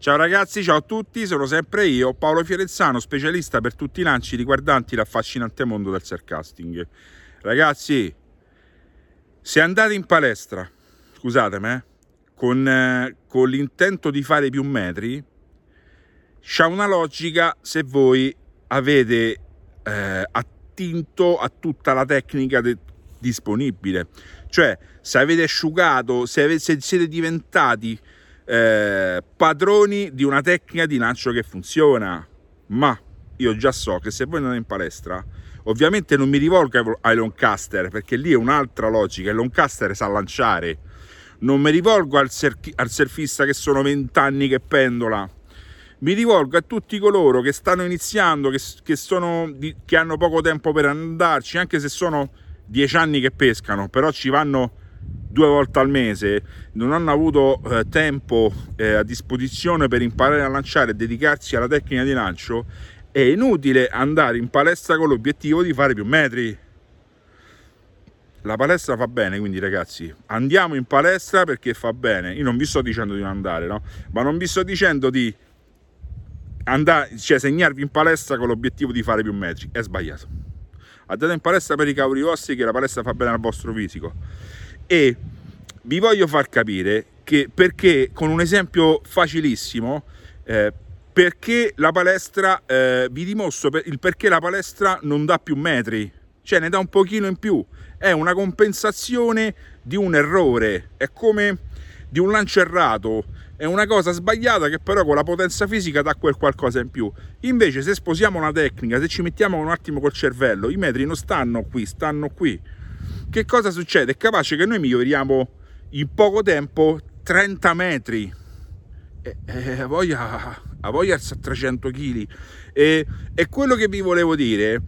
Ciao ragazzi, ciao a tutti, sono sempre io, Paolo Fierenzano, specialista per tutti i lanci riguardanti l'affascinante mondo del surcasting. Ragazzi, se andate in palestra, scusatemi, eh, con, eh, con l'intento di fare più metri, c'ha una logica se voi avete eh, attinto a tutta la tecnica de- disponibile. Cioè, se avete asciugato, se, avete, se siete diventati eh, padroni di una tecnica di lancio che funziona. Ma io già so che se voi andate in palestra, ovviamente non mi rivolgo ai Loncaster perché lì è un'altra logica. Il Loncaster sa lanciare. Non mi rivolgo al, ser- al surfista che sono vent'anni che pendola. Mi rivolgo a tutti coloro che stanno iniziando, che, che, sono, che hanno poco tempo per andarci, anche se sono dieci anni che pescano, però ci vanno due volte al mese, non hanno avuto eh, tempo eh, a disposizione per imparare a lanciare e dedicarsi alla tecnica di lancio, è inutile andare in palestra con l'obiettivo di fare più metri. La palestra fa bene, quindi ragazzi, andiamo in palestra perché fa bene. Io non vi sto dicendo di non andare, no? Ma non vi sto dicendo di andare, cioè segnarvi in palestra con l'obiettivo di fare più metri. È sbagliato. Andate in palestra per i cavoli vostri che la palestra fa bene al vostro fisico e vi voglio far capire che perché con un esempio facilissimo eh, perché la palestra eh, vi dimostro per, il perché la palestra non dà più metri cioè ne dà un pochino in più. È una compensazione di un errore è come di un lancio errato. È una cosa sbagliata che però con la potenza fisica dà quel qualcosa in più. Invece se sposiamo una tecnica se ci mettiamo un attimo col cervello i metri non stanno qui stanno qui che cosa succede? È capace che noi miglioriamo in poco tempo 30 metri. E, e a voglia, a voglia alza 300 kg. E, e quello che vi volevo dire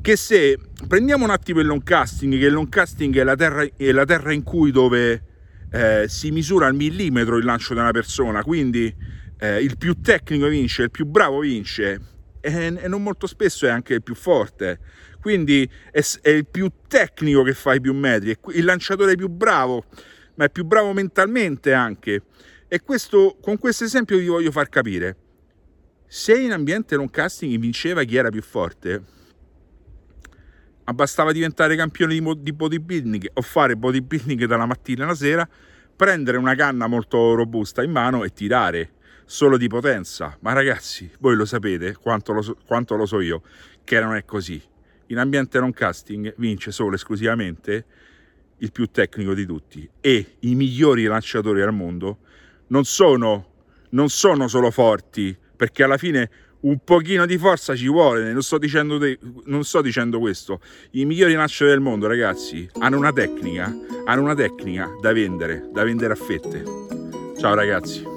che se prendiamo un attimo il long casting, che il long casting è la terra, è la terra in cui dove eh, si misura al millimetro il lancio di una persona, quindi eh, il più tecnico vince, il più bravo vince e, e non molto spesso è anche il più forte quindi è, è, il più tecnico che fa i più metri, è il lanciatore più bravo, ma è più bravo mentalmente anche. E questo, con questo esempio vi voglio far capire, se in ambiente non casting vinceva chi era più forte, bastava diventare campione di, di bodybuilding o fare bodybuilding dalla mattina alla sera, prendere una canna molto robusta in mano e tirare solo di potenza. Ma ragazzi, voi lo sapete quanto lo so, quanto lo so io, che non è così in ambiente non casting vince solo esclusivamente il più tecnico di tutti e i migliori lanciatori al mondo non sono, non sono solo forti perché alla fine un pochino di forza ci vuole, non sto, dicendo de- non sto dicendo questo. I migliori lanciatori del mondo, ragazzi, hanno una tecnica, hanno una tecnica da vendere, da vendere a fette. Ciao ragazzi.